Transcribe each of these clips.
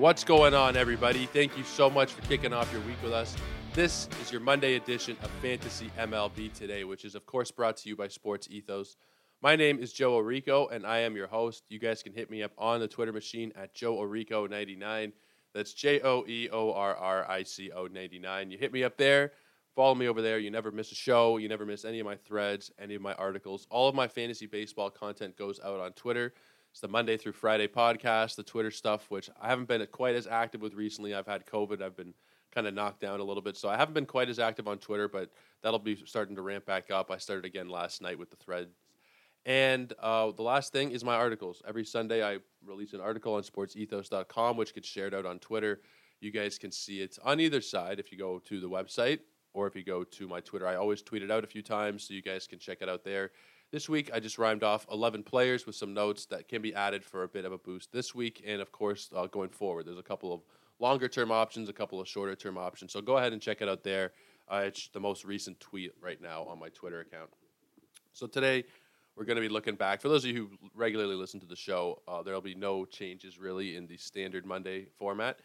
What's going on, everybody? Thank you so much for kicking off your week with us. This is your Monday edition of Fantasy MLB Today, which is, of course, brought to you by Sports Ethos. My name is Joe Orrico, and I am your host. You guys can hit me up on the Twitter machine at Joe Orrico99. That's J O E O R R I C O 99. You hit me up there, follow me over there. You never miss a show. You never miss any of my threads, any of my articles. All of my fantasy baseball content goes out on Twitter. It's the Monday through Friday podcast, the Twitter stuff, which I haven't been quite as active with recently. I've had COVID. I've been kind of knocked down a little bit. So I haven't been quite as active on Twitter, but that'll be starting to ramp back up. I started again last night with the threads. And uh, the last thing is my articles. Every Sunday, I release an article on sportsethos.com, which gets shared out on Twitter. You guys can see it on either side if you go to the website or if you go to my Twitter. I always tweet it out a few times, so you guys can check it out there. This week, I just rhymed off 11 players with some notes that can be added for a bit of a boost this week. And of course, uh, going forward, there's a couple of longer term options, a couple of shorter term options. So go ahead and check it out there. Uh, it's the most recent tweet right now on my Twitter account. So today, we're going to be looking back. For those of you who regularly listen to the show, uh, there will be no changes really in the standard Monday format.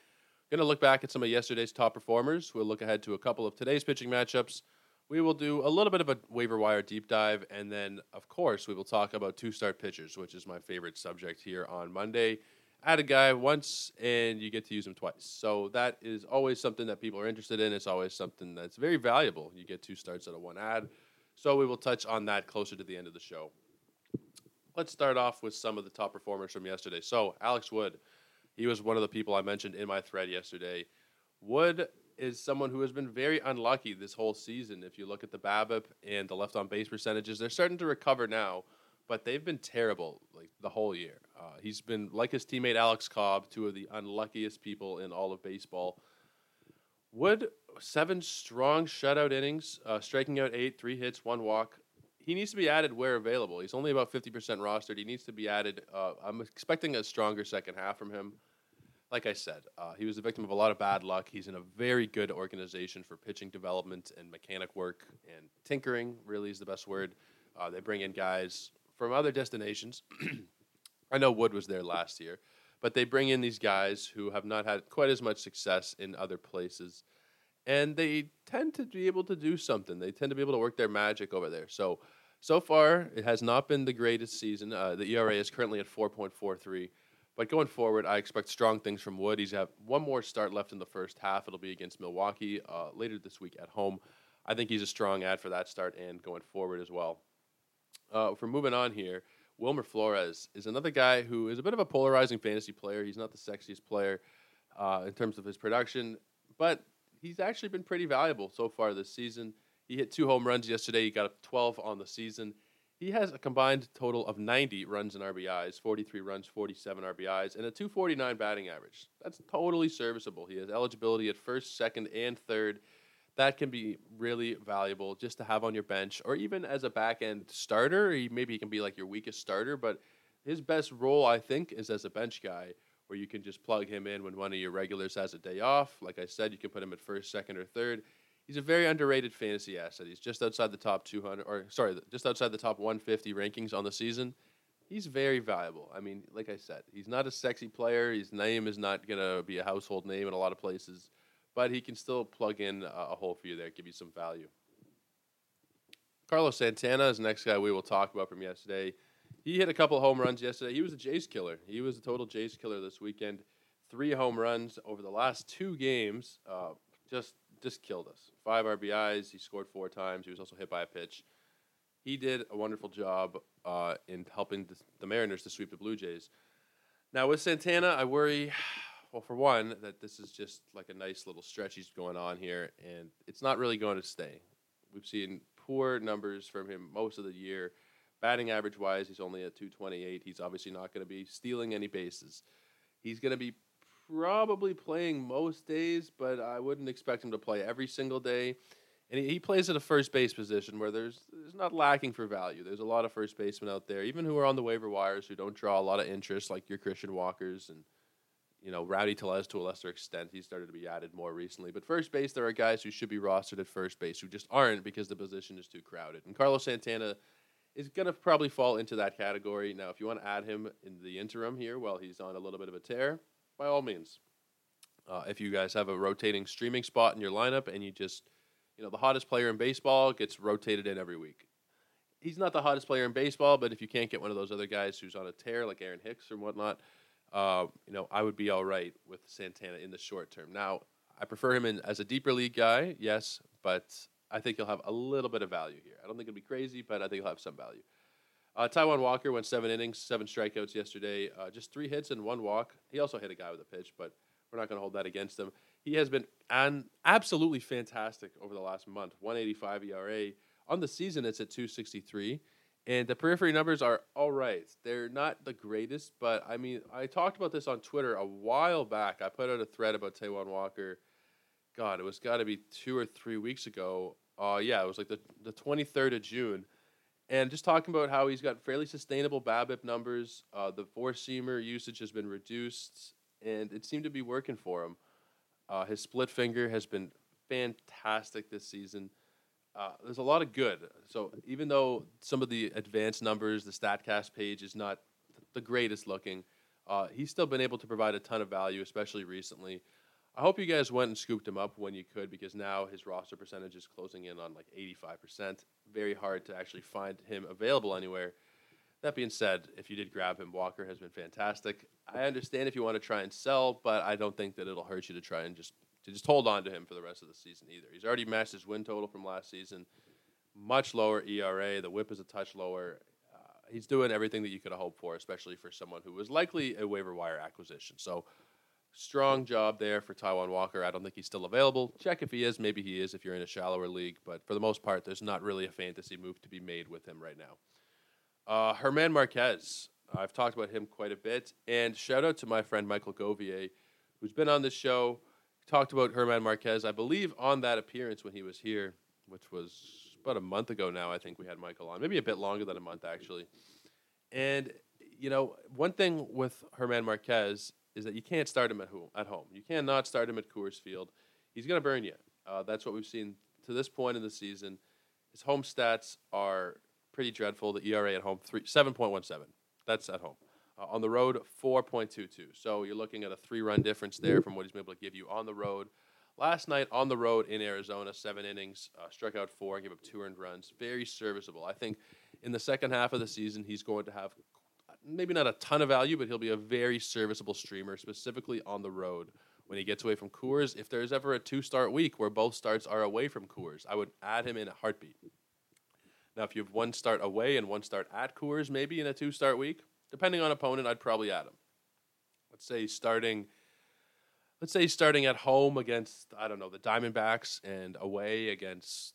Going to look back at some of yesterday's top performers. We'll look ahead to a couple of today's pitching matchups we will do a little bit of a waiver wire deep dive, and then, of course, we will talk about two start pitchers, which is my favorite subject here on Monday. Add a guy once, and you get to use him twice. So that is always something that people are interested in. It's always something that's very valuable. You get two starts out of one ad. So we will touch on that closer to the end of the show. Let's start off with some of the top performers from yesterday. So, Alex Wood, he was one of the people I mentioned in my thread yesterday. Wood is someone who has been very unlucky this whole season. If you look at the BABIP and the left on base percentages, they're starting to recover now, but they've been terrible like the whole year. Uh, he's been like his teammate Alex Cobb, two of the unluckiest people in all of baseball. Wood seven strong shutout innings, uh, striking out eight, three hits, one walk. He needs to be added where available. He's only about fifty percent rostered. He needs to be added. Uh, I'm expecting a stronger second half from him like I said, uh, he was a victim of a lot of bad luck. He's in a very good organization for pitching development and mechanic work and tinkering. Really is the best word. Uh, they bring in guys from other destinations. I know Wood was there last year, but they bring in these guys who have not had quite as much success in other places, and they tend to be able to do something. They tend to be able to work their magic over there. So, so far, it has not been the greatest season. Uh, the ERA is currently at 4.43. But going forward, I expect strong things from Wood. He's got one more start left in the first half. It'll be against Milwaukee uh, later this week at home. I think he's a strong ad for that start and going forward as well. Uh, for moving on here, Wilmer Flores is another guy who is a bit of a polarizing fantasy player. He's not the sexiest player uh, in terms of his production, but he's actually been pretty valuable so far this season. He hit two home runs yesterday. He got 12 on the season. He has a combined total of 90 runs and RBIs, 43 runs, 47 RBIs, and a 249 batting average. That's totally serviceable. He has eligibility at first, second, and third. That can be really valuable just to have on your bench or even as a back end starter. He, maybe he can be like your weakest starter, but his best role, I think, is as a bench guy where you can just plug him in when one of your regulars has a day off. Like I said, you can put him at first, second, or third he's a very underrated fantasy asset. He's just outside the top 200, or sorry, just outside the top 150 rankings on the season. He's very valuable. I mean, like I said, he's not a sexy player. His name is not going to be a household name in a lot of places, but he can still plug in a, hole for you there, give you some value. Carlos Santana is the next guy we will talk about from yesterday. He hit a couple home runs yesterday. He was a Jays killer. He was a total Jays killer this weekend. Three home runs over the last two games. Uh, just just killed us. Five RBIs. He scored four times. He was also hit by a pitch. He did a wonderful job uh, in helping the, the Mariners to sweep the Blue Jays. Now with Santana, I worry. Well, for one, that this is just like a nice little stretch he's going on here, and it's not really going to stay. We've seen poor numbers from him most of the year. Batting average wise, he's only at 228. He's obviously not going to be stealing any bases. He's going to be probably playing most days, but I wouldn't expect him to play every single day. And he, plays at a first base position where there's there's not lacking for value. There's a lot of first basemen out there, even who are on the waiver wires who don't draw a lot of interest, like your Christian Walkers and you know Rowdy Tellez to a lesser extent. He started to be added more recently. But first base, there are guys who should be rostered at first base who just aren't because the position is too crowded. And Carlos Santana is going to probably fall into that category. Now, if you want to add him in the interim here while he's on a little bit of a tear, by all means. Uh, if you guys have a rotating streaming spot in your lineup and you just, you know, the hottest player in baseball gets rotated in every week. He's not the hottest player in baseball, but if you can't get one of those other guys who's on a tear like Aaron Hicks or whatnot, uh, you know, I would be all right with Santana in the short term. Now, I prefer him in, as a deeper league guy, yes, but I think he'll have a little bit of value here. I don't think it'll be crazy, but I think he'll have some value. Uh, Taijuan Walker went seven innings, seven strikeouts yesterday, uh, just three hits and one walk. He also hit a guy with a pitch, but we're not going to hold that against him. He has been an absolutely fantastic over the last month. 185 ERA on the season. It's at 263, and the periphery numbers are all right. They're not the greatest, but I mean, I talked about this on Twitter a while back. I put out a thread about Taijuan Walker. God, it was got to be two or three weeks ago. Uh, yeah, it was like the the 23rd of June and just talking about how he's got fairly sustainable BABIP numbers. Uh, the four seamer usage has been reduced, and it seemed to be working for him. Uh, his split finger has been fantastic this season. Uh, there's a lot of good. So even though some of the advanced numbers, the Statcast page is not the greatest looking, uh, he's still been able to provide a ton of value, especially recently. I hope you guys went and scooped him up when you could because now his roster percentage is closing in on like 85%. Very hard to actually find him available anywhere. That being said, if you did grab him, Walker has been fantastic. I understand if you want to try and sell, but I don't think that it'll hurt you to try and just to just hold on to him for the rest of the season either. He's already matched his win total from last season. Much lower ERA. The WHIP is a touch lower. Uh, he's doing everything that you could have hoped for, especially for someone who was likely a waiver wire acquisition. So Strong job there for Taijuan Walker. I don't think he's still available. Check if he is. Maybe he is if you're in a shallower league. But for the most part, there's not really a fantasy move to be made with him right now. Uh, German Marquez. I've talked about him quite a bit. And shout out to my friend Michael Govier, who's been on the show. Talked about German Marquez, I believe, on that appearance when he was here, which was about a month ago now. I think we had Michael on. Maybe a bit longer than a month, actually. And, you know, one thing with German Marquez is that you can't start him at home. At home, you cannot start him at Coors Field. He's going to burn you. Uh, that's what we've seen to this point in the season. His home stats are pretty dreadful. The ERA at home three seven point one seven. That's at home. Uh, on the road, four point two two. So you're looking at a three run difference there from what he's been able to give you on the road. Last night on the road in Arizona, seven innings, uh, struck out four, gave up two earned runs. Very serviceable. I think in the second half of the season, he's going to have maybe not a ton of value, but he'll be a very serviceable streamer, specifically on the road when he gets away from Coors. If there's ever a two start week where both starts are away from Coors, I would add him in a heartbeat. Now, if you have one start away and one start at Coors, maybe in a two start week, depending on opponent, I'd probably add him. Let's say starting. Let's say starting at home against I don't know the Diamondbacks and away against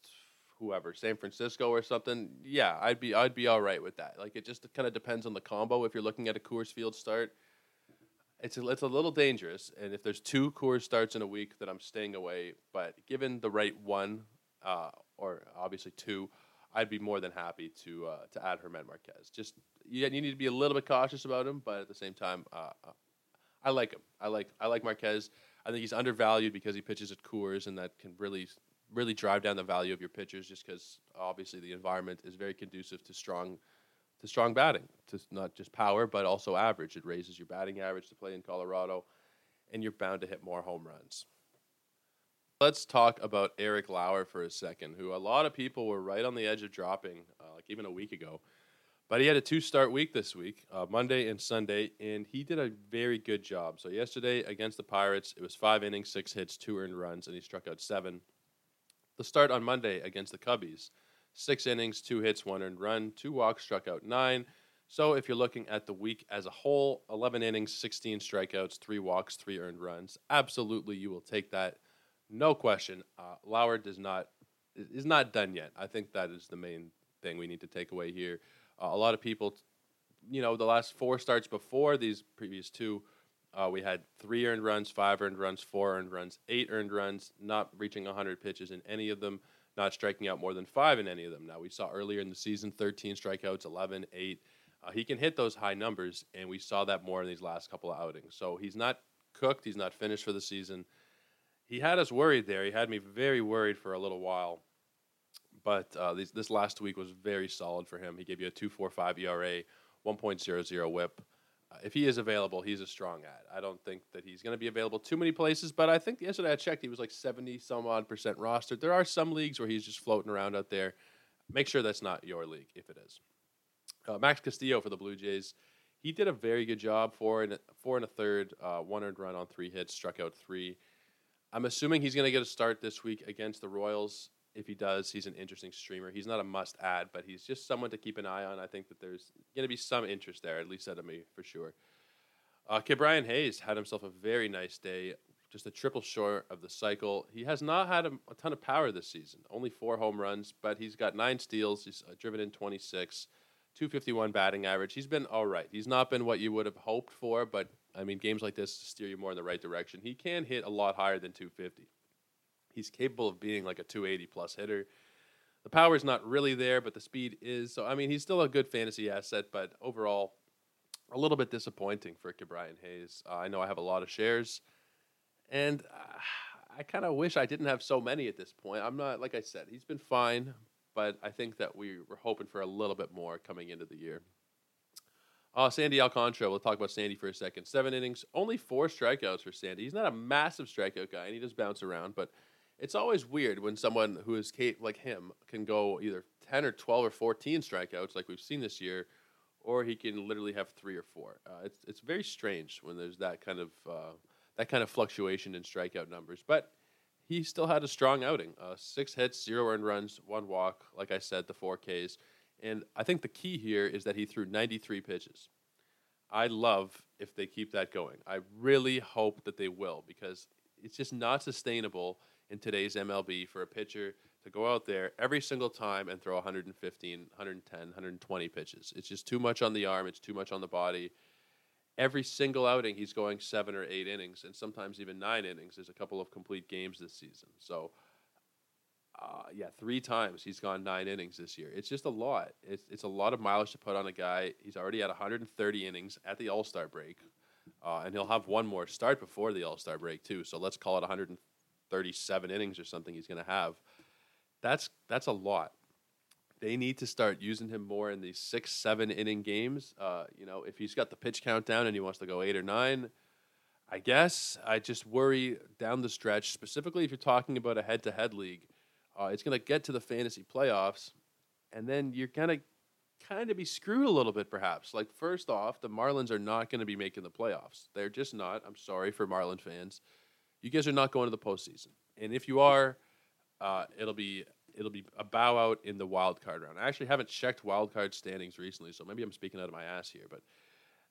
whoever, San Francisco or something, yeah, I'd be I'd be all right with that. Like it just kind of depends on the combo. If you're looking at a Coors Field start, it's a, it's a little dangerous. And if there's two Coors starts in a week, then I'm staying away. But given the right one, uh, or obviously two, I'd be more than happy to uh, to add German Marquez. Just you, you need to be a little bit cautious about him, but at the same time, uh I like him. I like I like Marquez. I think he's undervalued because he pitches at Coors, and that can really really drive down the value of your pitchers just because obviously the environment is very conducive to strong to strong batting, to not just power but also average. It raises your batting average to play in Colorado, and you're bound to hit more home runs. Let's talk about Eric Lauer for a second, who a lot of people were right on the edge of dropping, uh, like even a week ago. But he had a two start week this week, uh, Monday and Sunday, and he did a very good job. So, yesterday against the Pirates, it was five innings, six hits, two earned runs, and he struck out seven. The start on Monday against the Cubbies. Six innings, two hits, one earned run, two walks, struck out nine. So if you're looking at the week as a whole, 11 innings, 16 strikeouts, three walks, three earned runs. Absolutely, you will take that. No question. Uh, Lauer does not is not done yet. I think that is the main thing we need to take away here. Uh, a lot of people, you know, the last four starts before these previous two uh, we had three earned runs, five earned runs, four earned runs, eight earned runs, not reaching 100 pitches in any of them, not striking out more than five in any of them. Now, we saw earlier in the season 13 strikeouts, 11, 8. Uh, he can hit those high numbers, and we saw that more in these last couple of outings. So he's not cooked, he's not finished for the season. He had us worried there. He had me very worried for a little while. But uh, this, this last week was very solid for him. He gave you a 2.45 ERA, 1.00 WHIP. If he is available, he's a strong ad. I don't think that he's going to be available too many places, but I think yesterday I checked, he was like 70 some odd percent rostered. There are some leagues where he's just floating around out there. Make sure that's not your league if it is. Uh, Max Castillo for the Blue Jays. He did a very good job, four and four and a third, uh, one earned run on three hits, struck out three. I'm assuming he's going to get a start this week against the Royals. If he does, he's an interesting streamer. He's not a must add, but he's just someone to keep an eye on. I think that there's going to be some interest there, at least out of me for sure. Uh, Brian Hayes had himself a very nice day, just a triple short of the cycle. He has not had a, a ton of power this season, only four home runs, but he's got nine steals. He's uh, driven in 26, 251 batting average. He's been all right. He's not been what you would have hoped for, but I mean, games like this steer you more in the right direction. He can hit a lot higher than 250. He's capable of being like a 280 plus hitter. The power is not really there, but the speed is. So, I mean, he's still a good fantasy asset, but overall, a little bit disappointing for Ke'Bryan Hayes. Uh, I know I have a lot of shares, and uh, I kind of wish I didn't have so many at this point. I'm not, like I said, he's been fine, but I think that we were hoping for a little bit more coming into the year. Uh, Sandy Alcantara, we'll talk about Sandy for a second. Seven innings, only four strikeouts for Sandy. He's not a massive strikeout guy, and he does bounce around, but it's always weird when someone who is like him can go either 10 or 12 or 14 strikeouts, like we've seen this year, or he can literally have three or four. Uh, it's, it's very strange when there's that kind of, uh, that kind of fluctuation in strikeout numbers. But he still had a strong outing uh, six hits, zero earned runs, one walk, like I said, the four Ks. And I think the key here is that he threw 93 pitches. I love if they keep that going. I really hope that they will because it's just not sustainable in today's MLB for a pitcher to go out there every single time and throw 115, 110, 120 pitches. It's just too much on the arm, it's too much on the body. Every single outing, he's going seven or eight innings, and sometimes even nine innings. There's a couple of complete games this season. So uh, yeah, three times he's gone nine innings this year. It's just a lot. It's, it's a lot of mileage to put on a guy. He's already at 130 innings at the All Star break, uh, and he'll have one more start before the All Star break too. So let's call it 137 innings or something he's going to have. That's that's a lot. They need to start using him more in these six, seven inning games. Uh, you know, if he's got the pitch count down and he wants to go eight or nine, I guess I just worry down the stretch, specifically if you're talking about a head to head league uh, it's going to get to the fantasy playoffs, and then you're going to kind of be screwed a little bit, perhaps. Like, first off, the Marlins are not going to be making the playoffs. They're just not. I'm sorry for Marlin fans. You guys are not going to the postseason, and if you are, uh, it'll be it'll be a bow out in the wild card round. I actually haven't checked wild card standings recently, so maybe I'm speaking out of my ass here, but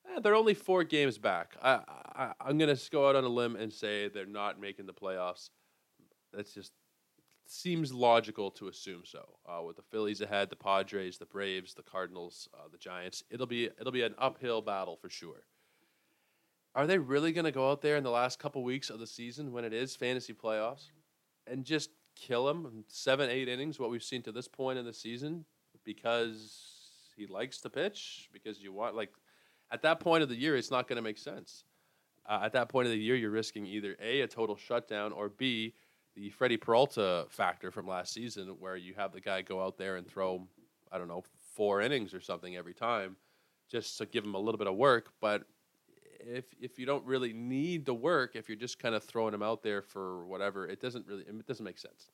eh, they're only four games back. I, I I'm gonna go out on a limb and say they're not making the playoffs. That's just seems logical to assume so. Uh, with the Phillies ahead, the Padres, the Braves, the Cardinals, uh, the Giants, it'll be it'll be an uphill battle for sure. Are they really going to go out there in the last couple weeks of the season when it is fantasy playoffs and just kill him seven, eight innings? What we've seen to this point in the season because he likes to pitch because you want like at that point of the year it's not going to make sense. Uh, at that point of the year, you're risking either a a total shutdown or b the Freddy Peralta factor from last season, where you have the guy go out there and throw, I don't know, four innings or something every time, just to give him a little bit of work. But if if you don't really need the work, if you're just kind of throwing him out there for whatever, it doesn't really it doesn't make sense.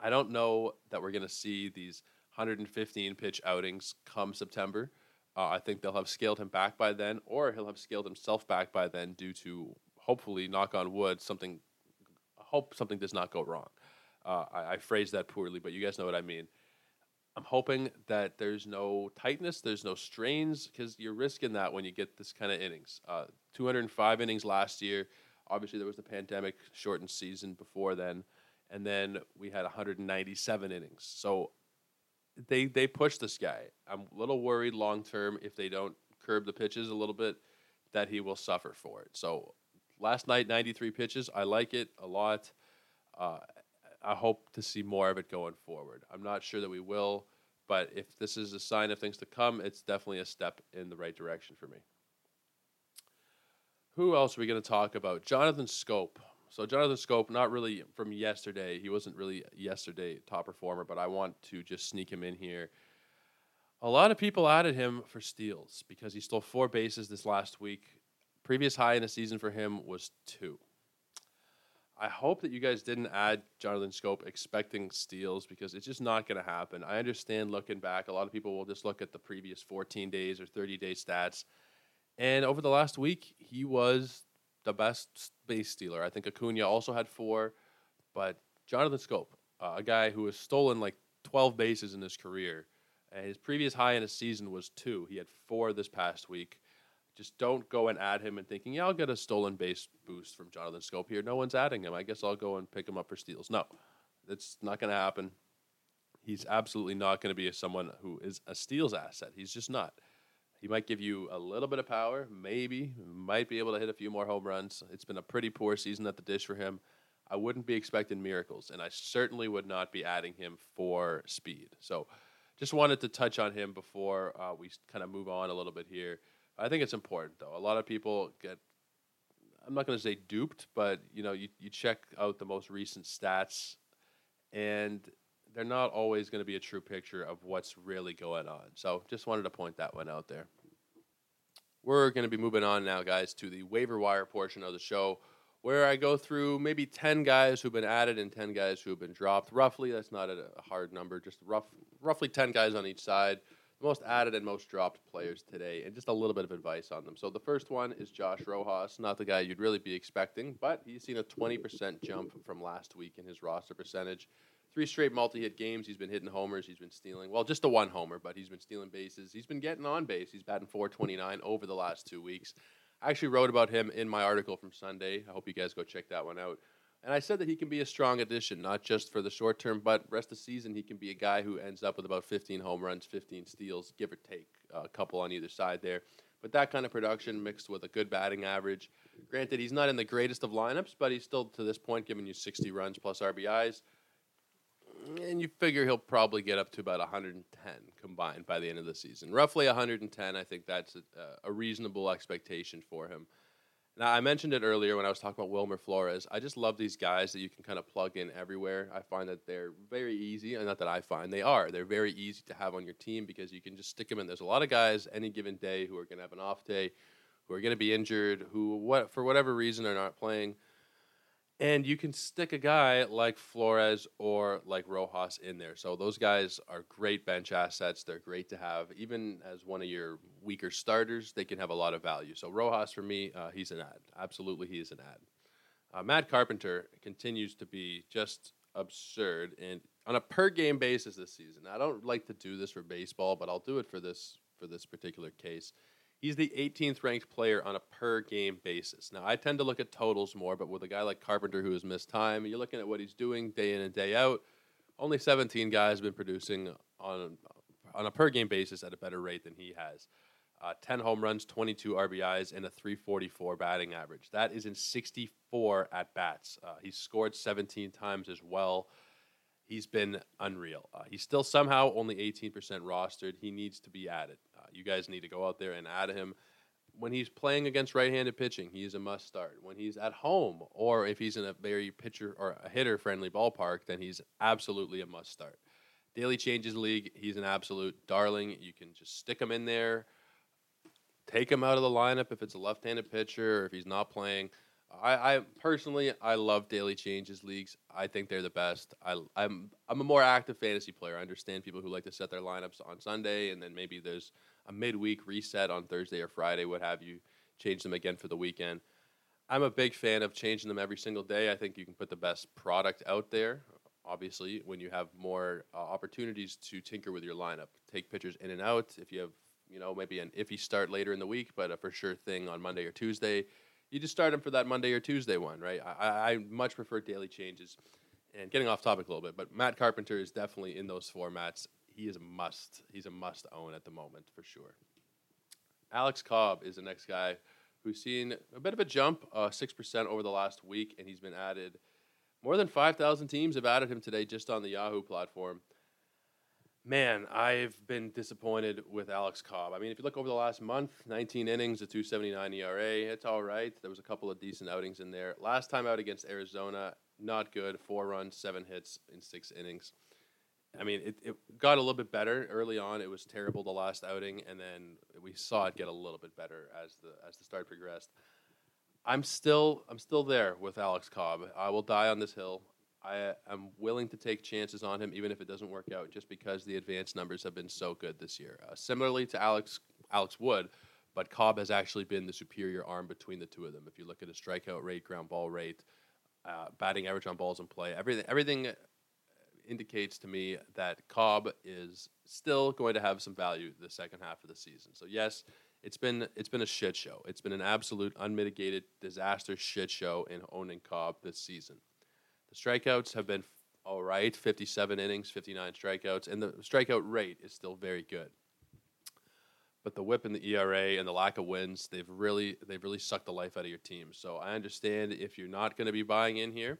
I don't know that we're going to see these 115 pitch outings come September. Uh, I think they'll have scaled him back by then, or he'll have scaled himself back by then due to hopefully, knock on wood, something hope something does not go wrong. Uh, I, I phrased that poorly, but you guys know what I mean. I'm hoping that there's no tightness, there's no strains, because you're risking that when you get this kind of innings. Uh, 205 innings last year. Obviously, there was the pandemic shortened season before then, and then we had 197 innings. So they they push this guy. I'm a little worried long term if they don't curb the pitches a little bit that he will suffer for it. So last night, 93 pitches. I like it a lot. Uh, I hope to see more of it going forward. I'm not sure that we will, but if this is a sign of things to come, it's definitely a step in the right direction for me. Who else are we going to talk about? Jonathan Schoop. So Jonathan Schoop, not really from yesterday. He wasn't really yesterday top performer, but I want to just sneak him in here. A lot of people added him for steals because he stole four bases this last week. Previous high in the season for him was two. I hope that you guys didn't add Jonathan Schoop expecting steals because it's just not going to happen. I understand looking back, a lot of people will just look at the previous 14 days or 30 day stats. And over the last week, he was the best base stealer. I think Acuna also had four, but Jonathan Schoop, uh, a guy who has stolen like 12 bases in his career, and his previous high in a season was two. He had four this past week. Just don't go and add him and thinking, yeah, I'll get a stolen base boost from Jonathan Schoop here. No one's adding him. I guess I'll go and pick him up for steals. No, that's not going to happen. He's absolutely not going to be someone who is a steals asset. He's just not. He might give you a little bit of power, maybe, might be able to hit a few more home runs. It's been a pretty poor season at the dish for him. I wouldn't be expecting miracles, and I certainly would not be adding him for speed. So, just wanted to touch on him before uh, we kind of move on a little bit here. I think it's important though. A lot of people get I'm not going to say duped, but you know, you, you check out the most recent stats and they're not always going to be a true picture of what's really going on. So, just wanted to point that one out there. We're going to be moving on now, guys, to the waiver wire portion of the show where I go through maybe 10 guys who've been added and 10 guys who've been dropped. Roughly, that's not a hard number, just rough, roughly 10 guys on each side most added and most dropped players today, and just a little bit of advice on them. So the first one is Josh Rojas, not the guy you'd really be expecting, but he's seen a 20% jump from last week in his roster percentage. Three straight multi-hit games. He's been hitting homers. He's been stealing. Well, just a one homer, but he's been stealing bases. He's been getting on base. He's batting 429 over the last two weeks. I actually wrote about him in my article from Sunday. I hope you guys go check that one out. And I said that he can be a strong addition, not just for the short term, but rest of the season he can be a guy who ends up with about 15 home runs, 15 steals, give or take a couple on either side there. But that kind of production mixed with a good batting average. Granted, he's not in the greatest of lineups, but he's still to this point giving you 60 runs plus RBIs. And you figure he'll probably get up to about 110 combined by the end of the season. Roughly 110, I think that's a, a reasonable expectation for him. Now, I mentioned it earlier when I was talking about Wilmer Flores. I just love these guys that you can kind of plug in everywhere. I find that they're very easy, and not that I find they are. They're very easy to have on your team because you can just stick them in. There's a lot of guys any given day who are going to have an off day, who are going to be injured, who what for whatever reason are not playing. And you can stick a guy like Flores or like Rojas in there. So those guys are great bench assets. They're great to have. Even as one of your weaker starters, they can have a lot of value. So Rojas, for me, uh, he's an ad. Absolutely, he is an ad. Uh, Matt Carpenter continues to be just absurd. And on a per game basis this season, I don't like to do this for baseball, but I'll do it for this for this particular case. He's the 18th ranked player on a per game basis. Now, I tend to look at totals more, but with a guy like Carpenter who has missed time, you're looking at what he's doing day in and day out. Only 17 guys have been producing on on a per game basis at a better rate than he has. Uh, 10 home runs, 22 RBIs, and a 344 batting average. That is in 64 at bats. Uh, he's scored 17 times as well. He's been unreal. Uh, he's still somehow only 18% rostered. He needs to be added you guys need to go out there and add him. When he's playing against right-handed pitching, he is a must start. When he's at home, or if he's in a very pitcher or a hitter-friendly ballpark, then he's absolutely a must start. Daily changes league, he's an absolute darling. You can just stick him in there, take him out of the lineup if it's a left-handed pitcher or if he's not playing. I, I, personally I love daily changes leagues. I think they're the best. I, I'm I'm a more active fantasy player. I understand people who like to set their lineups on Sunday and then maybe there's a midweek reset on Thursday or Friday, what have you, change them again for the weekend. I'm a big fan of changing them every single day. I think you can put the best product out there. Obviously, when you have more uh, opportunities to tinker with your lineup, take pitchers in and out. If you have, you know, maybe an iffy start later in the week, but a for sure thing on Monday or Tuesday, you just start them for that Monday or Tuesday one, right? I, I much prefer daily changes. And getting off topic a little bit, but Matt Carpenter is definitely in those formats he is a must. He's a must own at the moment for sure. Alex Cobb is the next guy who's seen a bit of a jump, uh, six uh, percent over the last week, and he's been added. More than five thousand teams have added him today just on the Yahoo platform. Man, I've been disappointed with Alex Cobb. I mean, if you look over the last month, 19 innings, a 2.79 ERA, it's all right. There was a couple of decent outings in there. Last time out against Arizona, not good. Four runs, seven hits in six innings I mean, it, it got a little bit better early on. It was terrible the last outing, and then we saw it get a little bit better as the as the start progressed. I'm still I'm still there with Alex Cobb. I will die on this hill. I am willing to take chances on him, even if it doesn't work out, just because the advanced numbers have been so good this year. Uh, similarly to Alex Alex Wood, but Cobb has actually been the superior arm between the two of them. If you look at his strikeout rate, ground ball rate, uh, batting average on balls in play, everything everything indicates to me that Cobb is still going to have some value the second half of the season. So yes, it's been it's been a shit show. It's been an absolute unmitigated disaster shit show in owning Cobb this season. The strikeouts have been all right, 57 innings, 59 strikeouts, and the strikeout rate is still very good. But the whip and the ERA and the lack of wins, they've really they've really sucked the life out of your team. So I understand if you're not going to be buying in here,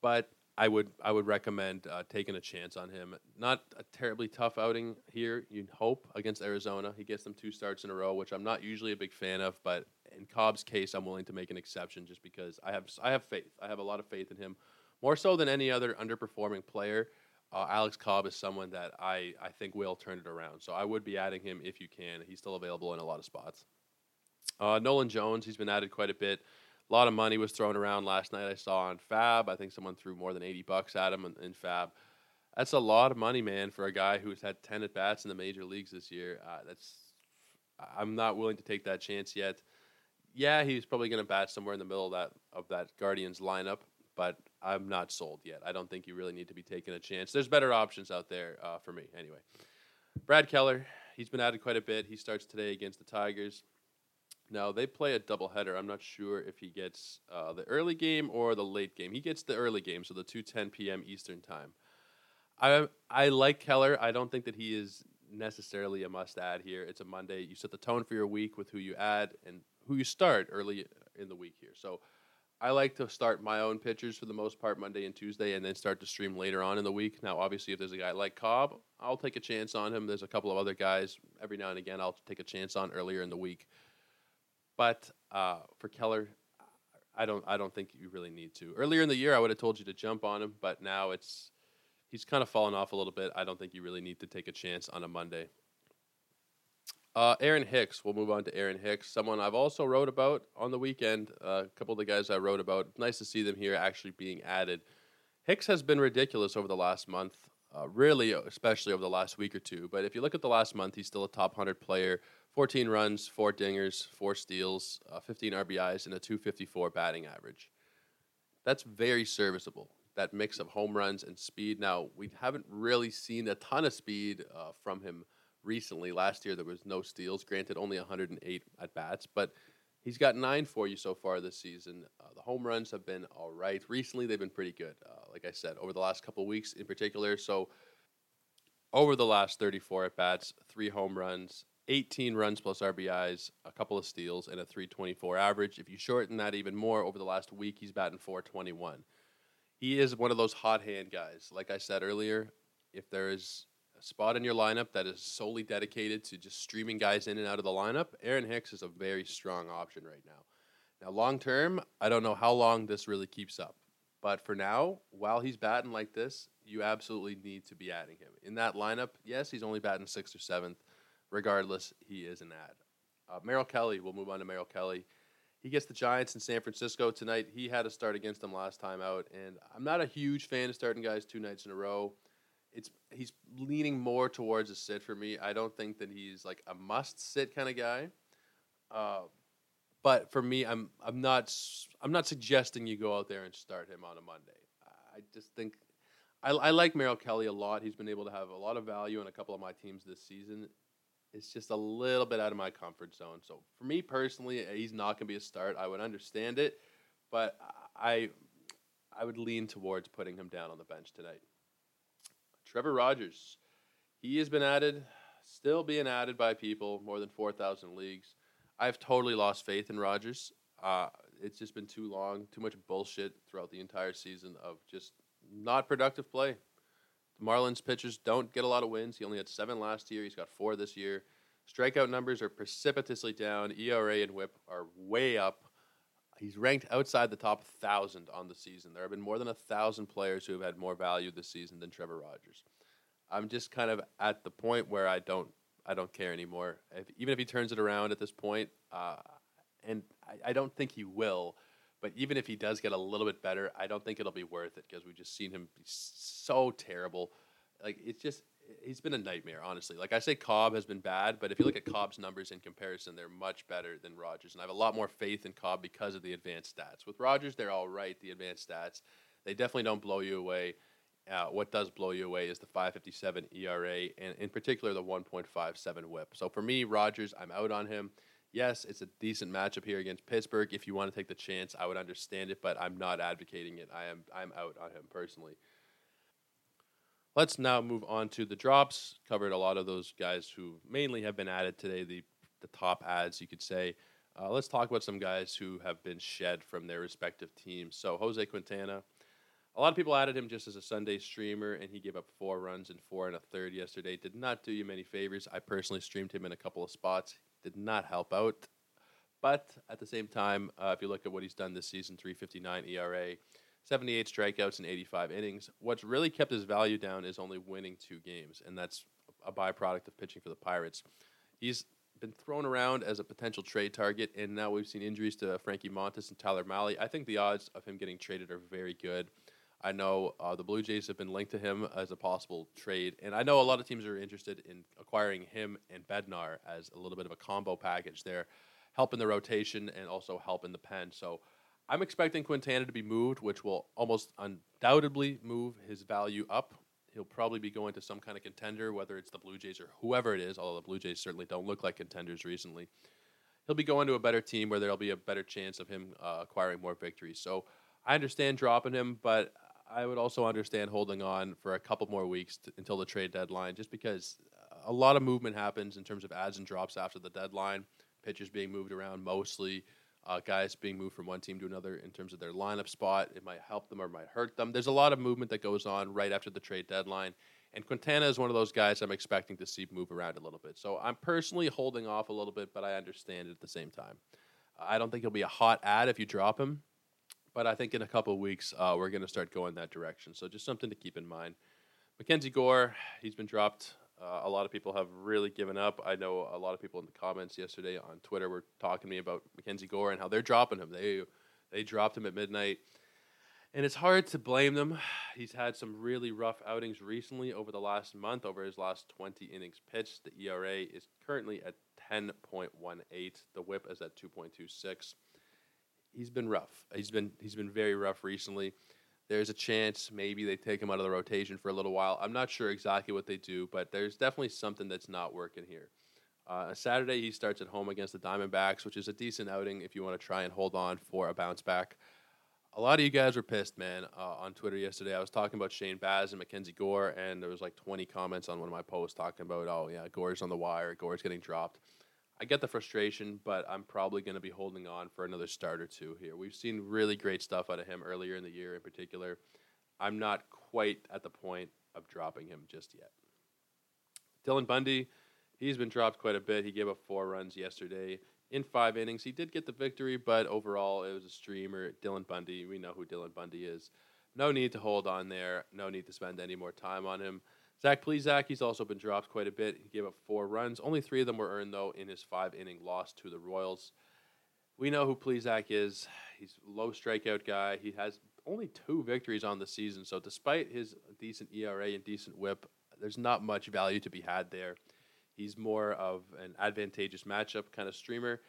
but I would I would recommend uh, taking a chance on him. Not a terribly tough outing here. You'd hope against Arizona. He gets them two starts in a row, which I'm not usually a big fan of, but in Cobb's case, I'm willing to make an exception just because I have I have faith. I have a lot of faith in him, more so than any other underperforming player. Uh, Alex Cobb is someone that I, I think will turn it around. So I would be adding him if you can. He's still available in a lot of spots. Uh, Nolan Jones, he's been added quite a bit. A lot of money was thrown around last night. I saw on FAAB. I think someone threw more than 80 bucks at him in, in FAAB. That's a lot of money, man, for a guy who's had 10 at bats in the major leagues this year. Uh, that's I'm not willing to take that chance yet. Yeah, he's probably going to bat somewhere in the middle of that of that Guardians lineup, but I'm not sold yet. I don't think you really need to be taking a chance. There's better options out there uh, for me, anyway. Brad Keller, he's been added quite a bit. He starts today against the Tigers. Now they play a doubleheader. I'm not sure if he gets uh, the early game or the late game. He gets the early game, so the 2:10 p.m. Eastern time. I I like Keller. I don't think that he is necessarily a must add here. It's a Monday. You set the tone for your week with who you add and who you start early in the week here. So I like to start my own pitchers for the most part Monday and Tuesday, and then start to stream later on in the week. Now, obviously, if there's a guy like Cobb, I'll take a chance on him. There's a couple of other guys every now and again I'll take a chance on earlier in the week. But uh, for Keller, I don't I don't think you really need to. Earlier in the year, I would have told you to jump on him, but now it's he's kind of fallen off a little bit. I don't think you really need to take a chance on a Monday. Uh, Aaron Hicks. We'll move on to Aaron Hicks, someone I've also wrote about on the weekend. Uh, a couple of the guys I wrote about. Nice to see them here actually being added. Hicks has been ridiculous over the last month, uh, really, especially over the last week or two. But if you look at the last month, he's still a top 100 player 14 runs, four dingers, four steals, uh, 15 RBIs, and a 254 batting average. That's very serviceable. That mix of home runs and speed. Now, we haven't really seen a ton of speed uh, from him recently. Last year, there was no steals, granted, only 108 at bats, but he's got nine for you so far this season. Uh, the home runs have been all right. Recently, they've been pretty good, uh, like I said, over the last couple weeks in particular. So, over the last 34 at bats, three home runs, 18 runs plus RBIs, a couple of steals, and a 324 average. If you shorten that even more, over the last week, he's batting 421. He is one of those hot hand guys. Like I said earlier, if there is a spot in your lineup that is solely dedicated to just streaming guys in and out of the lineup, Aaron Hicks is a very strong option right now. Now, long term, I don't know how long this really keeps up. But for now, while he's batting like this, you absolutely need to be adding him. In that lineup, yes, he's only batting sixth or seventh regardless, he is an ad. Uh, Merrill Kelly, we'll move on to Merrill Kelly. He gets the Giants in San Francisco tonight. He had a start against them last time out, and I'm not a huge fan of starting guys two nights in a row. It's he's leaning more towards a sit for me. I don't think that he's like a must sit kind of guy. Uh, but for me, I'm I'm not I'm not suggesting you go out there and start him on a Monday. I just think I, I like Merrill Kelly a lot. He's been able to have a lot of value in a couple of my teams this season, it's just a little bit out of my comfort zone. So for me personally, he's not going to be a start. I would understand it, but I I would lean towards putting him down on the bench tonight. Trevor Rogers, he has been added, still being added by people more than four thousand leagues. I've totally lost faith in Rogers. Uh, it's just been too long, too much bullshit throughout the entire season of just not productive play. Marlins pitchers don't get a lot of wins. He only had seven last year. He's got four this year. Strikeout numbers are precipitously down. ERA and WHIP are way up. He's ranked outside the top thousand on the season. There have been more than a thousand players who have had more value this season than Trevor Rogers. I'm just kind of at the point where I don't I don't care anymore. If, even if he turns it around at this point, uh, and I, I, don't think he will, but even if he does get a little bit better, I don't think it'll be worth it because we've just seen him be so terrible. Like it's just he's been a nightmare, honestly. Like I say, Cobb has been bad, but if you look at Cobb's numbers in comparison, they're much better than Rogers, and I have a lot more faith in Cobb because of the advanced stats. With Rogers, they're all right. The advanced stats, they definitely don't blow you away. Uh, what does blow you away is the 557 ERA and in particular the 1.57 whip. So for me, Rogers, I'm out on him. Yes, it's a decent matchup here against Pittsburgh. If you want to take the chance, I would understand it, but I'm not advocating it. I am I'm out on him personally. Let's now move on to the drops. Covered a lot of those guys who mainly have been added today, the the top ads you could say. Uh, let's talk about some guys who have been shed from their respective teams. So Jose Quintana, a lot of people added him just as a Sunday streamer, and he gave up four runs and four and a third yesterday. Did not do you many favors. I personally streamed him in a couple of spots. Did not help out. But at the same time, uh, if you look at what he's done this season 359 ERA, 78 strikeouts in 85 innings. What's really kept his value down is only winning two games, and that's a byproduct of pitching for the Pirates. He's been thrown around as a potential trade target, and now we've seen injuries to Frankie Montas and Tyler Mahle. I think the odds of him getting traded are very good. I know uh, the Blue Jays have been linked to him as a possible trade, and I know a lot of teams are interested in acquiring him and Bednar as a little bit of a combo package there, helping the rotation and also helping the pen. So I'm expecting Quintana to be moved, which will almost undoubtedly move his value up. He'll probably be going to some kind of contender, whether it's the Blue Jays or whoever it is, although the Blue Jays certainly don't look like contenders recently. He'll be going to a better team where there'll be a better chance of him uh, acquiring more victories. So I understand dropping him, but I would also understand holding on for a couple more weeks until the trade deadline, just because a lot of movement happens in terms of ads and drops after the deadline. Pitchers being moved around mostly, uh, guys being moved from one team to another in terms of their lineup spot. It might help them or might hurt them. There's a lot of movement that goes on right after the trade deadline. And Quintana is one of those guys I'm expecting to see move around a little bit. So I'm personally holding off a little bit, but I understand it at the same time. I don't think he'll be a hot ad if you drop him. But I think in a couple weeks, uh, we're going to start going that direction. So just something to keep in mind. Mackenzie Gore, he's been dropped. Uh, a lot of people have really given up. I know a lot of people in the comments yesterday on Twitter were talking to me about Mackenzie Gore and how they're dropping him. They they dropped him at midnight. And it's hard to blame them. He's had some really rough outings recently over the last month, over his last 20 innings pitched. The ERA is currently at 10.18. The whip is at 2.26 he's been rough. He's been he's been very rough recently. There's a chance maybe they take him out of the rotation for a little while. I'm not sure exactly what they do, but there's definitely something that's not working here. Uh, Saturday he starts at home against the Diamondbacks, which is a decent outing if you want to try and hold on for a bounce back. A lot of you guys were pissed, man, uh, on Twitter yesterday. I was talking about Shane Baz and Mackenzie Gore, and there was like 20 comments on one of my posts talking about, oh yeah, Gore's on the wire, Gore's getting dropped. I get the frustration, but I'm probably going to be holding on for another start or two here. We've seen really great stuff out of him earlier in the year, in particular. I'm not quite at the point of dropping him just yet. Dylan Bundy, he's been dropped quite a bit. He gave up four runs yesterday in five innings. He did get the victory, but overall, it was a streamer. Dylan Bundy, we know who Dylan Bundy is. No need to hold on there. No need to spend any more time on him. Zach Plesac, he's also been dropped quite a bit. He gave up four runs. Only three of them were earned, though, in his five inning loss to the Royals. We know who Plesac is. He's a low strikeout guy. He has only two victories on the season. So, despite his decent ERA and decent whip, there's not much value to be had there. He's more of an advantageous matchup kind of streamer.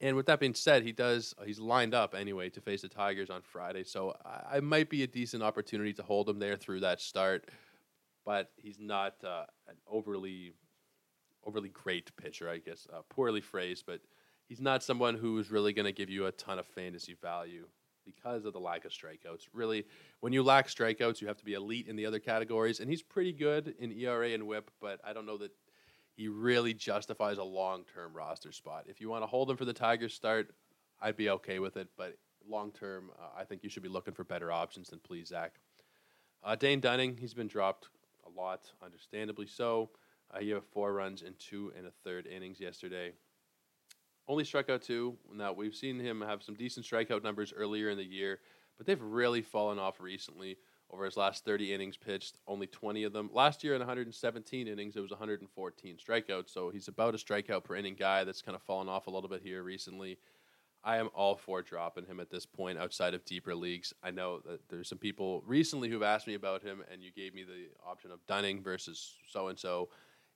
And with that being said, he does he's lined up anyway to face the Tigers on Friday. So I, I might be a decent opportunity to hold him there through that start but he's not uh, an overly overly great pitcher, I guess. Uh, poorly phrased, but he's not someone who's really going to give you a ton of fantasy value because of the lack of strikeouts. Really, when you lack strikeouts, you have to be elite in the other categories, and he's pretty good in ERA and WHIP, but I don't know that he really justifies a long-term roster spot. If you want to hold him for the Tigers start, I'd be okay with it, but long term, uh, I think you should be looking for better options than Plesac. Uh, Dane Dunning, he's been dropped a lot, understandably so. Uh, he had four runs in two and a third innings yesterday. Only struck out two. Now, we've seen him have some decent strikeout numbers earlier in the year, but they've really fallen off recently. over his last 30 innings pitched, only 20 of them. Last year in 117 innings, it was 114 strikeouts. So he's about a strikeout per inning guy that's kind of fallen off a little bit here recently. I am all for dropping him at this point outside of deeper leagues. I know that there's some people recently who've asked me about him, and you gave me the option of Dunning versus so and so.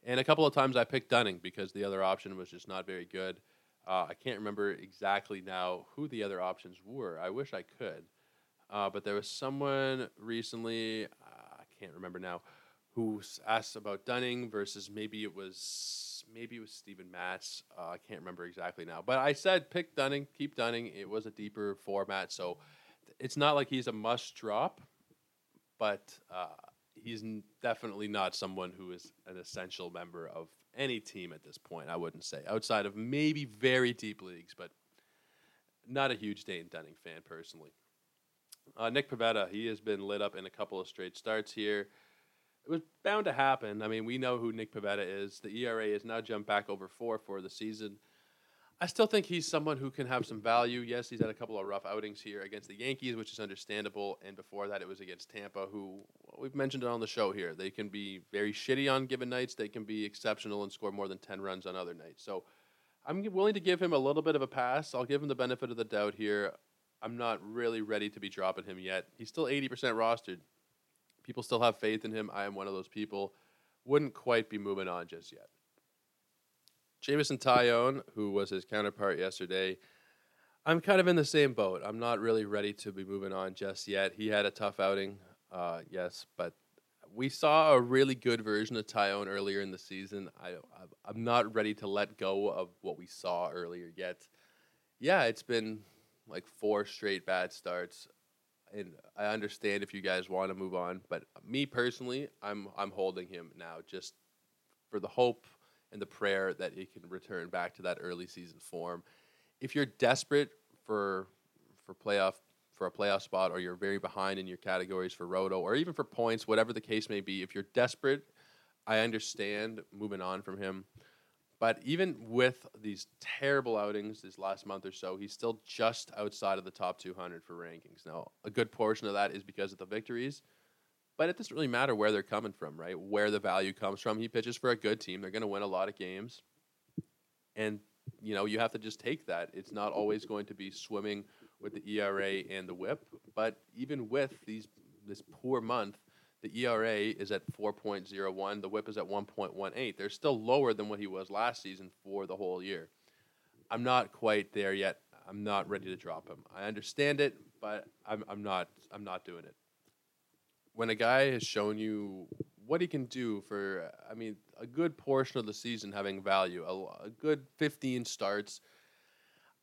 And a couple of times I picked Dunning because the other option was just not very good. Uh, I can't remember exactly now who the other options were. I wish I could. Uh, but there was someone recently, uh, I can't remember now, who asked about Dunning versus maybe it was maybe it was Steven Matz. Uh, I can't remember exactly now. But I said pick Dunning, keep Dunning. It was a deeper format, so it's not like he's a must drop, but uh, he's definitely not someone who is an essential member of any team at this point. I wouldn't say outside of maybe very deep leagues, but not a huge Dane Dunning fan personally. Uh, Nick Pivetta, he has been lit up in a couple of straight starts here. It was bound to happen. I mean, we know who Nick Pivetta is. The ERA has now jumped back over four for the season. I still think he's someone who can have some value. Yes, he's had a couple of rough outings here against the Yankees, which is understandable. And before that, it was against Tampa, who we've mentioned it on the show here. They can be very shitty on given nights. They can be exceptional and score more than 10 runs on other nights. So I'm willing to give him a little bit of a pass. I'll give him the benefit of the doubt here. I'm not really ready to be dropping him yet. He's still 80% rostered. People still have faith in him. I am one of those people. Wouldn't quite be moving on just yet. Jameson Taillon, who was his counterpart yesterday, I'm kind of in the same boat. I'm not really ready to be moving on just yet. He had a tough outing, uh, yes, but we saw a really good version of Taillon earlier in the season. I, I'm not ready to let go of what we saw earlier yet. Yeah, it's been like four straight bad starts, and I understand if you guys want to move on, but me personally, I'm I'm holding him now just for the hope and the prayer that he can return back to that early season form. If you're desperate for for playoff for a playoff spot or you're very behind in your categories for roto or even for points, whatever the case may be, if you're desperate, I understand moving on from him. But even with these terrible outings this last month or so, he's still just outside of the top 200 for rankings. Now, a good portion of that is because of the victories, but it doesn't really matter where they're coming from, right? Where the value comes from. He pitches for a good team. They're going to win a lot of games. And, you know, you have to just take that. It's not always going to be swimming with the ERA and the whip, but even with these this poor month, the ERA is at 4.01. The whip is at 1.18. They're still lower than what he was last season for the whole year. I'm not quite there yet. I'm not ready to drop him. I understand it, but I'm, I'm not I'm not doing it. When a guy has shown you what he can do for, I mean, a good portion of the season having value, a, a good 15 starts,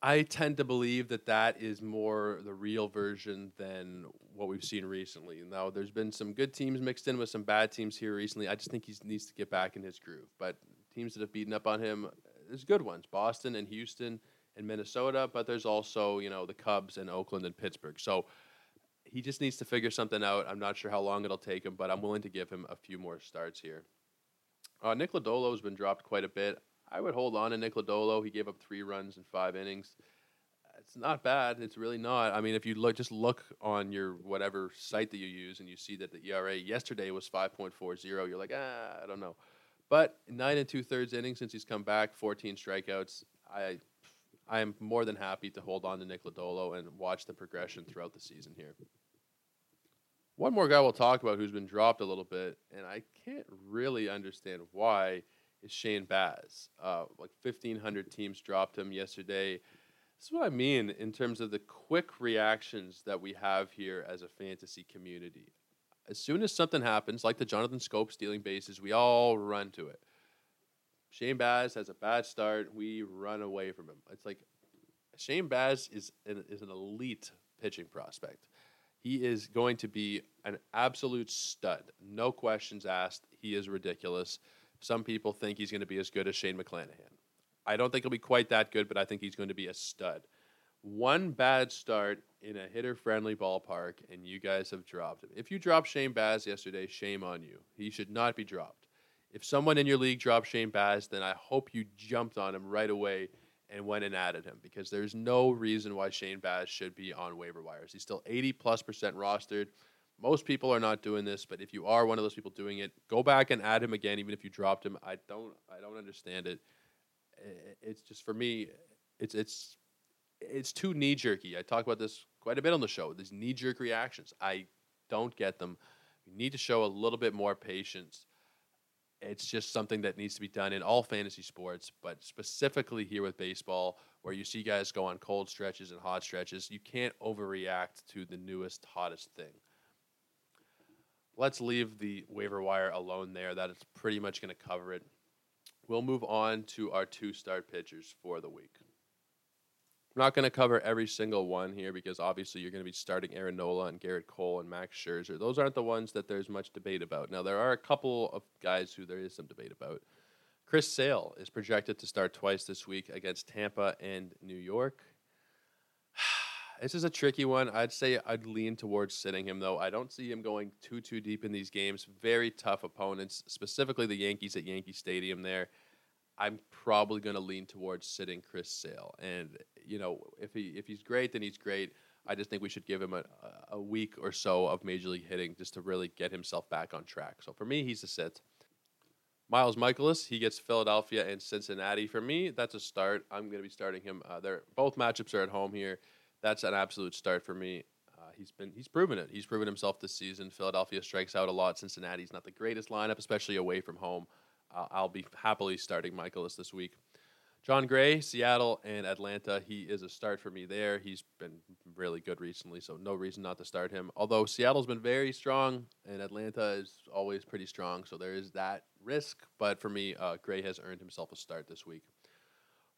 I tend to believe that that is more the real version than what we've seen recently. Now, there's been some good teams mixed in with some bad teams here recently. I just think he needs to get back in his groove. But teams that have beaten up on him, there's good ones: Boston and Houston and Minnesota. But there's also you know the Cubs and Oakland and Pittsburgh. So he just needs to figure something out. I'm not sure how long it'll take him, but I'm willing to give him a few more starts here. Uh, Nick Lodolo has been dropped quite a bit. I would hold on to Nick Lodolo. He gave up three runs in five innings. It's not bad. It's really not. I mean, if you look, just look on your whatever site that you use, and you see that the ERA yesterday was five point four zero. You're like, ah, I don't know. But nine and two thirds innings since he's come back, 14 strikeouts. I, I am more than happy to hold on to Nick Lodolo and watch the progression throughout the season here. One more guy we'll talk about who's been dropped a little bit, and I can't really understand why is Shane Baz. Uh, like 1,500 teams dropped him yesterday. This is what I mean in terms of the quick reactions that we have here as a fantasy community. As soon as something happens, like the Jonathan Schoop stealing bases, we all run to it. Shane Baz has a bad start, we run away from him. It's like Shane Baz is an, is an elite pitching prospect. He is going to be an absolute stud. No questions asked. He is ridiculous. Some people think he's going to be as good as Shane McClanahan. I don't think he'll be quite that good, but I think he's going to be a stud. One bad start in a hitter friendly ballpark, and you guys have dropped him. If you dropped Shane Baz yesterday, shame on you. He should not be dropped. If someone in your league dropped Shane Baz, then I hope you jumped on him right away and went and added him because there's no reason why Shane Baz should be on waiver wires. He's still 80 plus percent rostered. Most people are not doing this, but if you are one of those people doing it, go back and add him again, even if you dropped him. I don't, I don't understand it. It's just for me, it's it's it's too knee jerky. I talk about this quite a bit on the show. These knee jerk reactions, I don't get them. You need to show a little bit more patience. It's just something that needs to be done in all fantasy sports, but specifically here with baseball, where you see guys go on cold stretches and hot stretches. You can't overreact to the newest, hottest thing. Let's leave the waiver wire alone there. That is pretty much going to cover it. We'll move on to our two start pitchers for the week. I'm not going to cover every single one here because obviously you're going to be starting Aaron Nola and Gerrit Cole and Max Scherzer. Those aren't the ones that there's much debate about. Now, there are a couple of guys who there is some debate about. Chris Sale is projected to start twice this week against Tampa and New York. This is a tricky one. I'd say I'd lean towards sitting him, though. I don't see him going too, too deep in these games. Very tough opponents, specifically the Yankees at Yankee Stadium there. I'm probably going to lean towards sitting Chris Sale. And, you know, if, he, if he's great, then he's great. I just think we should give him a, a week or so of major league hitting just to really get himself back on track. So for me, he's a sit. Miles Mikolas, he gets Philadelphia and Cincinnati. For me, that's a start. I'm going to be starting him. Uh, they're, both matchups are at home here. That's an absolute start for me. Uh, he's been he's proven it. He's proven himself this season. Philadelphia strikes out a lot. Cincinnati's not the greatest lineup, especially away from home. Uh, I'll be happily starting Mikolas this week. Jon Gray, Seattle and Atlanta. He is a start for me there. He's been really good recently, so no reason not to start him. Although Seattle's been very strong and Atlanta is always pretty strong, so there is that risk. But for me, uh, Gray has earned himself a start this week.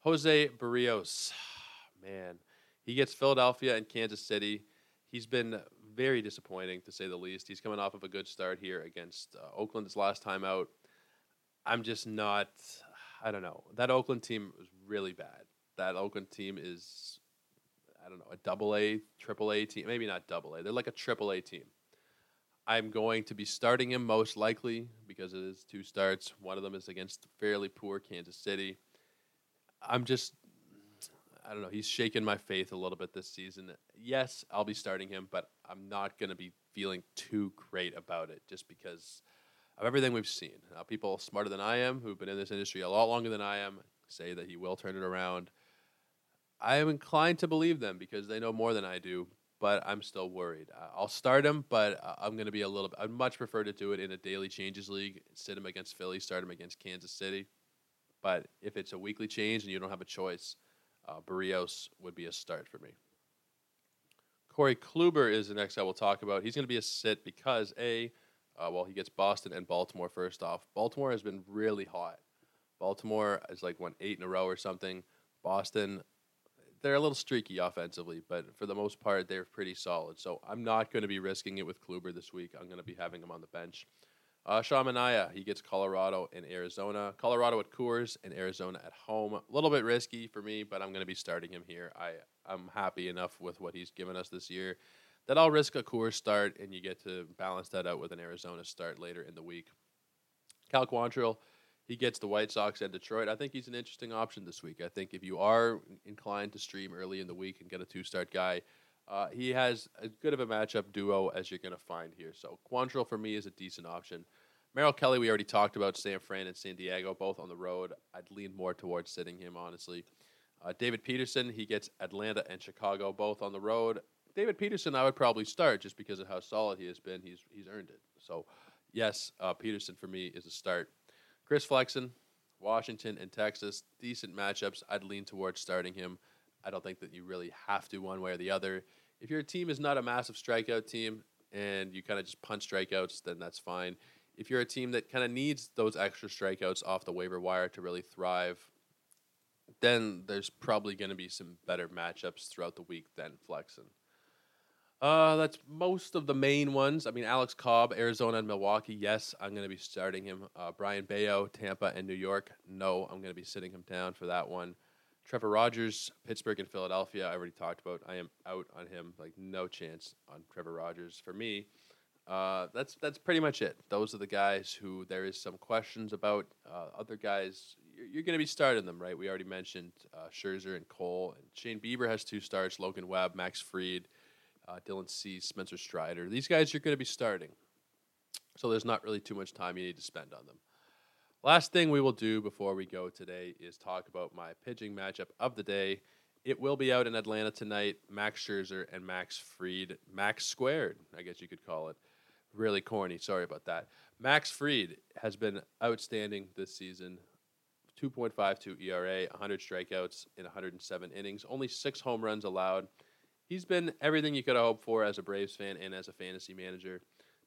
Jose Berrios, man, he gets Philadelphia and Kansas City. He's been very disappointing to say the least. He's coming off of a good start here against uh, Oakland his last time out. I'm just not. I don't know. That Oakland team was really bad. That Oakland team is, I don't know, a double A, triple A team. Maybe not double A. They're like a triple A team. I'm going to be starting him most likely because it is two starts. One of them is against fairly poor Kansas City. I'm just, I don't know. He's shaken my faith a little bit this season. Yes, I'll be starting him, but I'm not going to be feeling too great about it just because of everything we've seen. Now, people smarter than I am, who've been in this industry a lot longer than I am, say that he will turn it around. I am inclined to believe them because they know more than I do, but I'm still worried. I'll start him, but I'm going to be a little bit. I'd much prefer to do it in a daily changes league, sit him against Philly, start him against Kansas City. But if it's a weekly change and you don't have a choice, uh, Berrios would be a start for me. Corey Kluber is the next I will talk about. He's going to be a sit because A, uh, well, he gets Boston and Baltimore first off. Baltimore has been really hot. Baltimore is like won eight in a row or something. Boston, they're a little streaky offensively, but for the most part, they're pretty solid. So I'm not going to be risking it with Kluber this week. I'm going to be having him on the bench. Uh, Sean Manaea, he gets Colorado and Arizona. Colorado at Coors and Arizona at home. A little bit risky for me, but I'm going to be starting him here. I, I'm happy enough with what he's given us this year that I'll risk a Coors start, and you get to balance that out with an Arizona start later in the week. Cal Quantrill, he gets the White Sox and Detroit. I think he's an interesting option this week. I think if you are inclined to stream early in the week and get a two-start guy, uh, he has as good of a matchup duo as you're going to find here. So Quantrill for me is a decent option. Merrill Kelly, we already talked about San Fran and San Diego, both on the road. I'd lean more towards sitting him, honestly. Uh, David Peterson, he gets Atlanta and Chicago, both on the road. David Peterson, I would probably start just because of how solid he has been. He's he's earned it. So, yes, uh, Peterson for me is a start. Chris Flexen, Washington and Texas, decent matchups. I'd lean towards starting him. I don't think that you really have to one way or the other. If your team is not a massive strikeout team and you kind of just punch strikeouts, then that's fine. If you're a team that kind of needs those extra strikeouts off the waiver wire to really thrive, then there's probably going to be some better matchups throughout the week than Flexen. Uh, that's most of the main ones. I mean, Alex Cobb, Arizona and Milwaukee. Yes, I'm going to be starting him. Uh, Brayan Bello, Tampa and New York. No, I'm going to be sitting him down for that one. Trevor Rogers, Pittsburgh and Philadelphia. I already talked about. I am out on him. Like no chance on Trevor Rogers for me. Uh, that's that's pretty much it. Those are the guys who there is some questions about. Uh, other guys, you're, you're going to be starting them, right? We already mentioned uh, Scherzer and Cole, and Shane Bieber has two starts. Logan Webb, Max Fried, uh, Dylan Cease, Spencer Strider. These guys you're going to be starting. So there's not really too much time you need to spend on them. Last thing we will do before we go today is talk about my pitching matchup of the day. It will be out in Atlanta tonight. Max Scherzer and Max Fried, Max squared, I guess you could call it. Really corny. Sorry about that. Max Fried has been outstanding this season. 2.52 ERA, 100 strikeouts in 107 innings, only six home runs allowed. He's been everything you could have hoped for as a Braves fan and as a fantasy manager.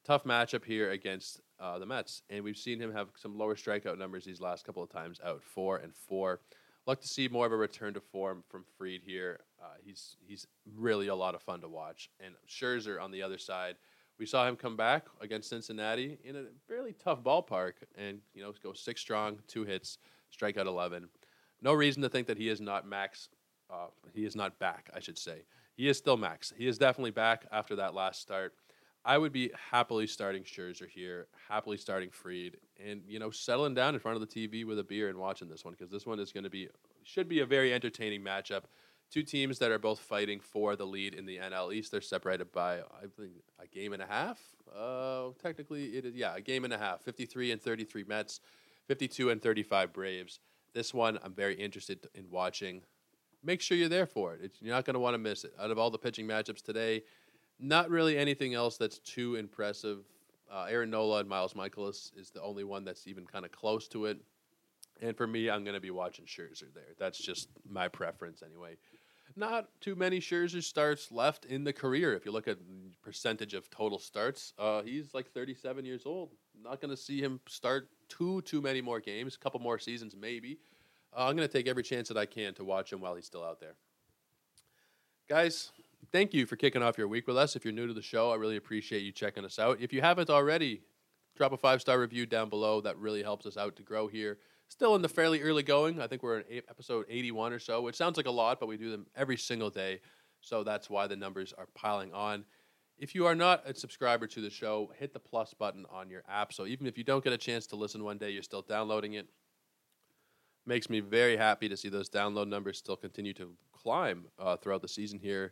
Tough matchup here against uh, the Mets, and we've seen him have some lower strikeout numbers these last couple of times out, four and four. Like to see more of a return to form from Fried here. Uh, he's he's really a lot of fun to watch, and Scherzer on the other side. We saw him come back against Cincinnati in a fairly tough ballpark, and you know go six strong, two hits, strikeout eleven. No reason to think that he is not max. Uh, he is not back, I should say. He is still max. He is definitely back after that last start. I would be happily starting Scherzer here, happily starting Fried, and you know settling down in front of the TV with a beer and watching this one because this one is going to be should be a very entertaining matchup. Two teams that are both fighting for the lead in the NL East. They're separated by I think a game and a half. Uh, technically, it is yeah a game and a half. Fifty three and thirty three Mets, fifty two and thirty five Braves. This one I'm very interested in watching. Make sure you're there for it. It's, you're not going to want to miss it. Out of all the pitching matchups today not really anything else that's too impressive. Uh, Aaron Nola and Miles Mikolas is the only one that's even kind of close to it. And for me, I'm going to be watching Scherzer there. That's just my preference anyway. Not too many Scherzer starts left in the career. If you look at percentage of total starts, uh, he's like 37 years old. Not going to see him start too too many more games, a couple more seasons maybe. Uh, I'm going to take every chance that I can to watch him while he's still out there. Guys, thank you for kicking off your week with us. If you're new to the show, I really appreciate you checking us out. If you haven't already, drop a five star review down below. That really helps us out to grow here. Still in the fairly early going. I think we're in episode 81 or so, which sounds like a lot, but we do them every single day. So that's why the numbers are piling on. If you are not a subscriber to the show, hit the plus button on your app. So even if you don't get a chance to listen one day, you're still downloading it. Makes me very happy to see those download numbers still continue to climb uh, throughout the season here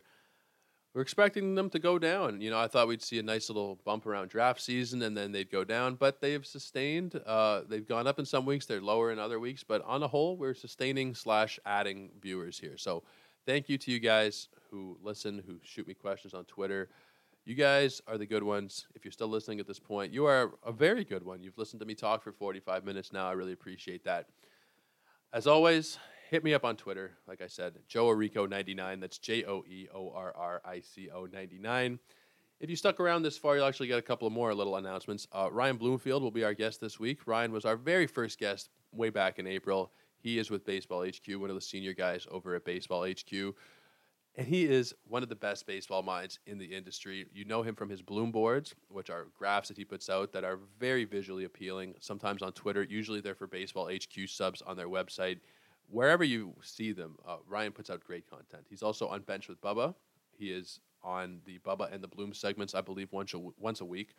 we're expecting them to go down. You know, I thought we'd see a nice little bump around draft season and then they'd go down, but they've sustained. Uh, they've gone up in some weeks, they're lower in other weeks, but on the whole, we're sustaining slash adding viewers here. So thank you to you guys who listen, who shoot me questions on Twitter. You guys are the good ones. If you're still listening at this point, you are a very good one. You've listened to me talk for 45 minutes now. I really appreciate that. As always, hit me up on Twitter. Like I said, Joe Orrico99. That's J O E O R R I C O 99. If you stuck around this far, you'll actually get a couple of more little announcements. Uh, Ryan Bloomfield will be our guest this week. Ryan was our very first guest way back in April. He is with Baseball HQ, one of the senior guys over at Baseball HQ. And he is one of the best baseball minds in the industry. You know him from his Bloom boards, which are graphs that he puts out that are very visually appealing, sometimes on Twitter. Usually they're for Baseball HQ subs on their website wherever you see them, uh, Ryan puts out great content. He's also on Bench with Bubba. He is on the Bubba and the Bloom segments, I believe, once a, once a week.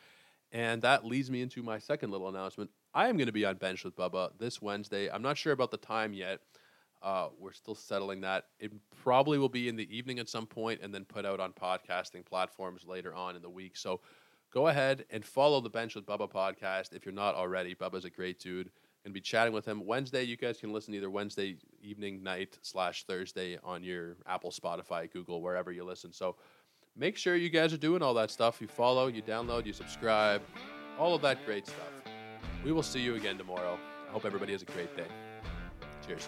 And that leads me into my second little announcement. I am going to be on Bench with Bubba this Wednesday. I'm not sure about the time yet. Uh, we're still settling that. It probably will be in the evening at some point and then put out on podcasting platforms later on in the week. So go ahead and follow the Bench with Bubba podcast if you're not already. Bubba's a great dude going to be chatting with him Wednesday. You guys can listen either Wednesday evening, night slash Thursday on your Apple, Spotify, Google, wherever you listen. So make sure you guys are doing all that stuff. You follow, you download, you subscribe, all of that great stuff. We will see you again tomorrow. I hope everybody has a great day. Cheers.